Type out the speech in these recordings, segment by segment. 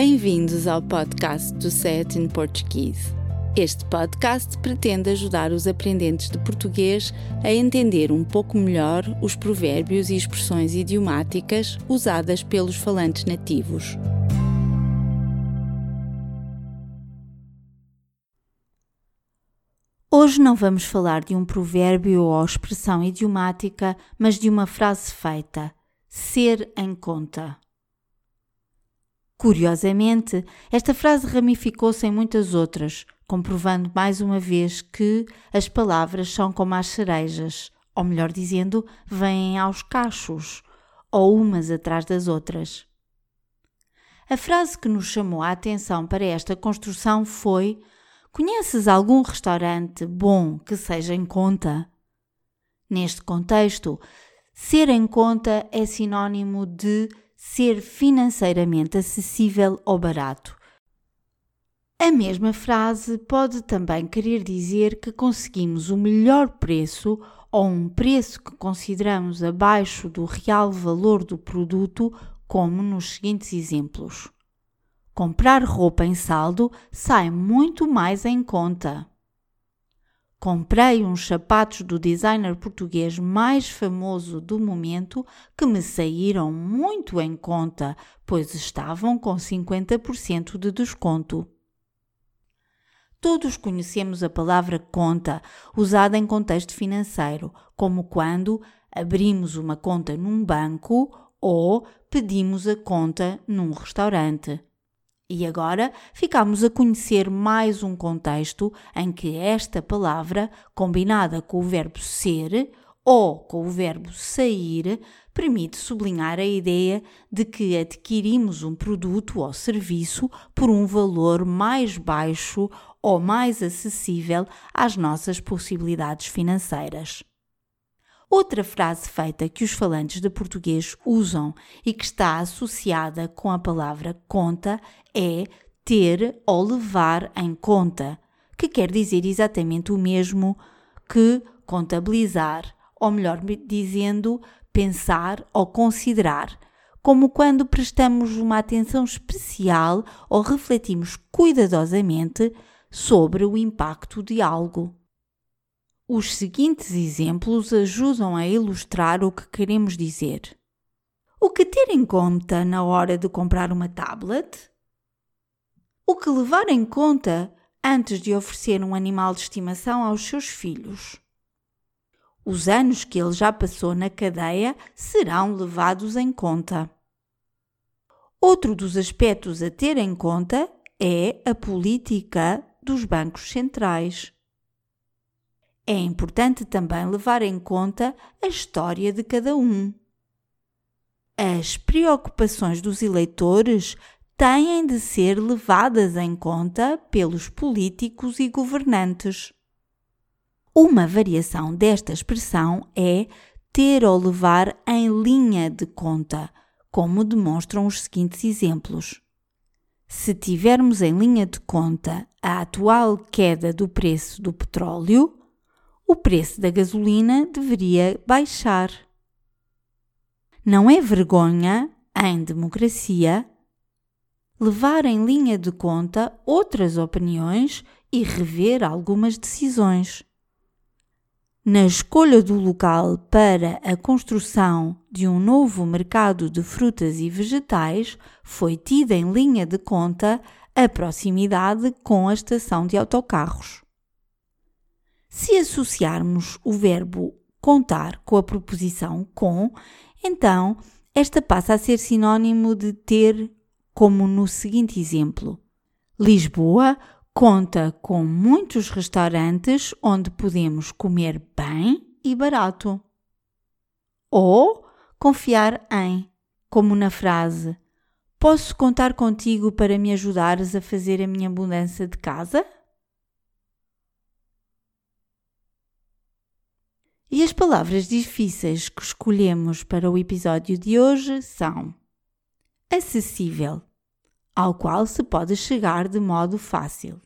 Bem-vindos ao podcast do Set in Portuguese. Este podcast pretende ajudar os aprendentes de português a entender um pouco melhor os provérbios e expressões idiomáticas usadas pelos falantes nativos. Hoje não vamos falar de um provérbio ou expressão idiomática, mas de uma frase feita: ser em conta. Curiosamente, esta frase ramificou-se em muitas outras, comprovando mais uma vez que as palavras são como as cerejas, ou melhor dizendo, vêm aos cachos, ou umas atrás das outras. A frase que nos chamou a atenção para esta construção foi: Conheces algum restaurante bom que seja em conta? Neste contexto, ser em conta é sinônimo de ser financeiramente acessível ou barato. A mesma frase pode também querer dizer que conseguimos o melhor preço ou um preço que consideramos abaixo do real valor do produto, como nos seguintes exemplos. Comprar roupa em saldo sai muito mais em conta. Comprei uns sapatos do designer português mais famoso do momento que me saíram muito em conta, pois estavam com 50% de desconto. Todos conhecemos a palavra conta, usada em contexto financeiro, como quando abrimos uma conta num banco ou pedimos a conta num restaurante. E agora ficamos a conhecer mais um contexto em que esta palavra, combinada com o verbo ser ou com o verbo sair, permite sublinhar a ideia de que adquirimos um produto ou serviço por um valor mais baixo ou mais acessível às nossas possibilidades financeiras. Outra frase feita que os falantes de português usam e que está associada com a palavra conta é ter ou levar em conta, que quer dizer exatamente o mesmo que contabilizar, ou melhor dizendo, pensar ou considerar, como quando prestamos uma atenção especial ou refletimos cuidadosamente sobre o impacto de algo. Os seguintes exemplos ajudam a ilustrar o que queremos dizer. O que ter em conta na hora de comprar uma tablet? O que levar em conta antes de oferecer um animal de estimação aos seus filhos? Os anos que ele já passou na cadeia serão levados em conta. Outro dos aspectos a ter em conta é a política dos bancos centrais. É importante também levar em conta a história de cada um. As preocupações dos eleitores têm de ser levadas em conta pelos políticos e governantes. Uma variação desta expressão é ter ou levar em linha de conta, como demonstram os seguintes exemplos. Se tivermos em linha de conta a atual queda do preço do petróleo, o preço da gasolina deveria baixar. Não é vergonha, em democracia, levar em linha de conta outras opiniões e rever algumas decisões. Na escolha do local para a construção de um novo mercado de frutas e vegetais, foi tida em linha de conta a proximidade com a estação de autocarros. Se associarmos o verbo contar com a preposição com, então esta passa a ser sinônimo de ter, como no seguinte exemplo: Lisboa conta com muitos restaurantes onde podemos comer bem e barato. Ou confiar em, como na frase: Posso contar contigo para me ajudares a fazer a minha mudança de casa? E as palavras difíceis que escolhemos para o episódio de hoje são acessível, ao qual se pode chegar de modo fácil.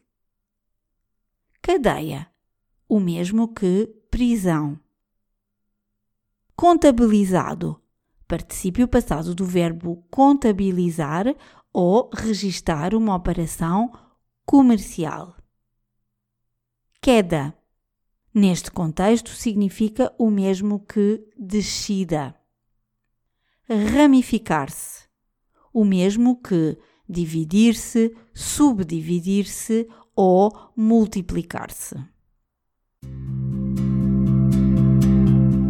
Cadeia, o mesmo que prisão. Contabilizado, particípio passado do verbo contabilizar ou registar uma operação comercial. Queda. Neste contexto, significa o mesmo que descida. Ramificar-se. O mesmo que dividir-se, subdividir-se ou multiplicar-se.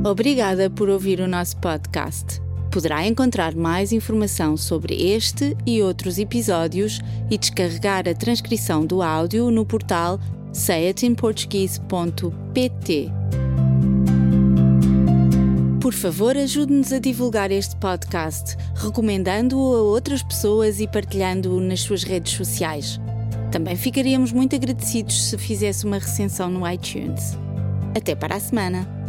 Obrigada por ouvir o nosso podcast. Poderá encontrar mais informação sobre este e outros episódios e descarregar a transcrição do áudio no portal sayatinportuguese.pt. Por favor, ajude-nos a divulgar este podcast, recomendando-o a outras pessoas e partilhando-o nas suas redes sociais. Também ficaríamos muito agradecidos se fizesse uma recensão no iTunes. Até para a semana!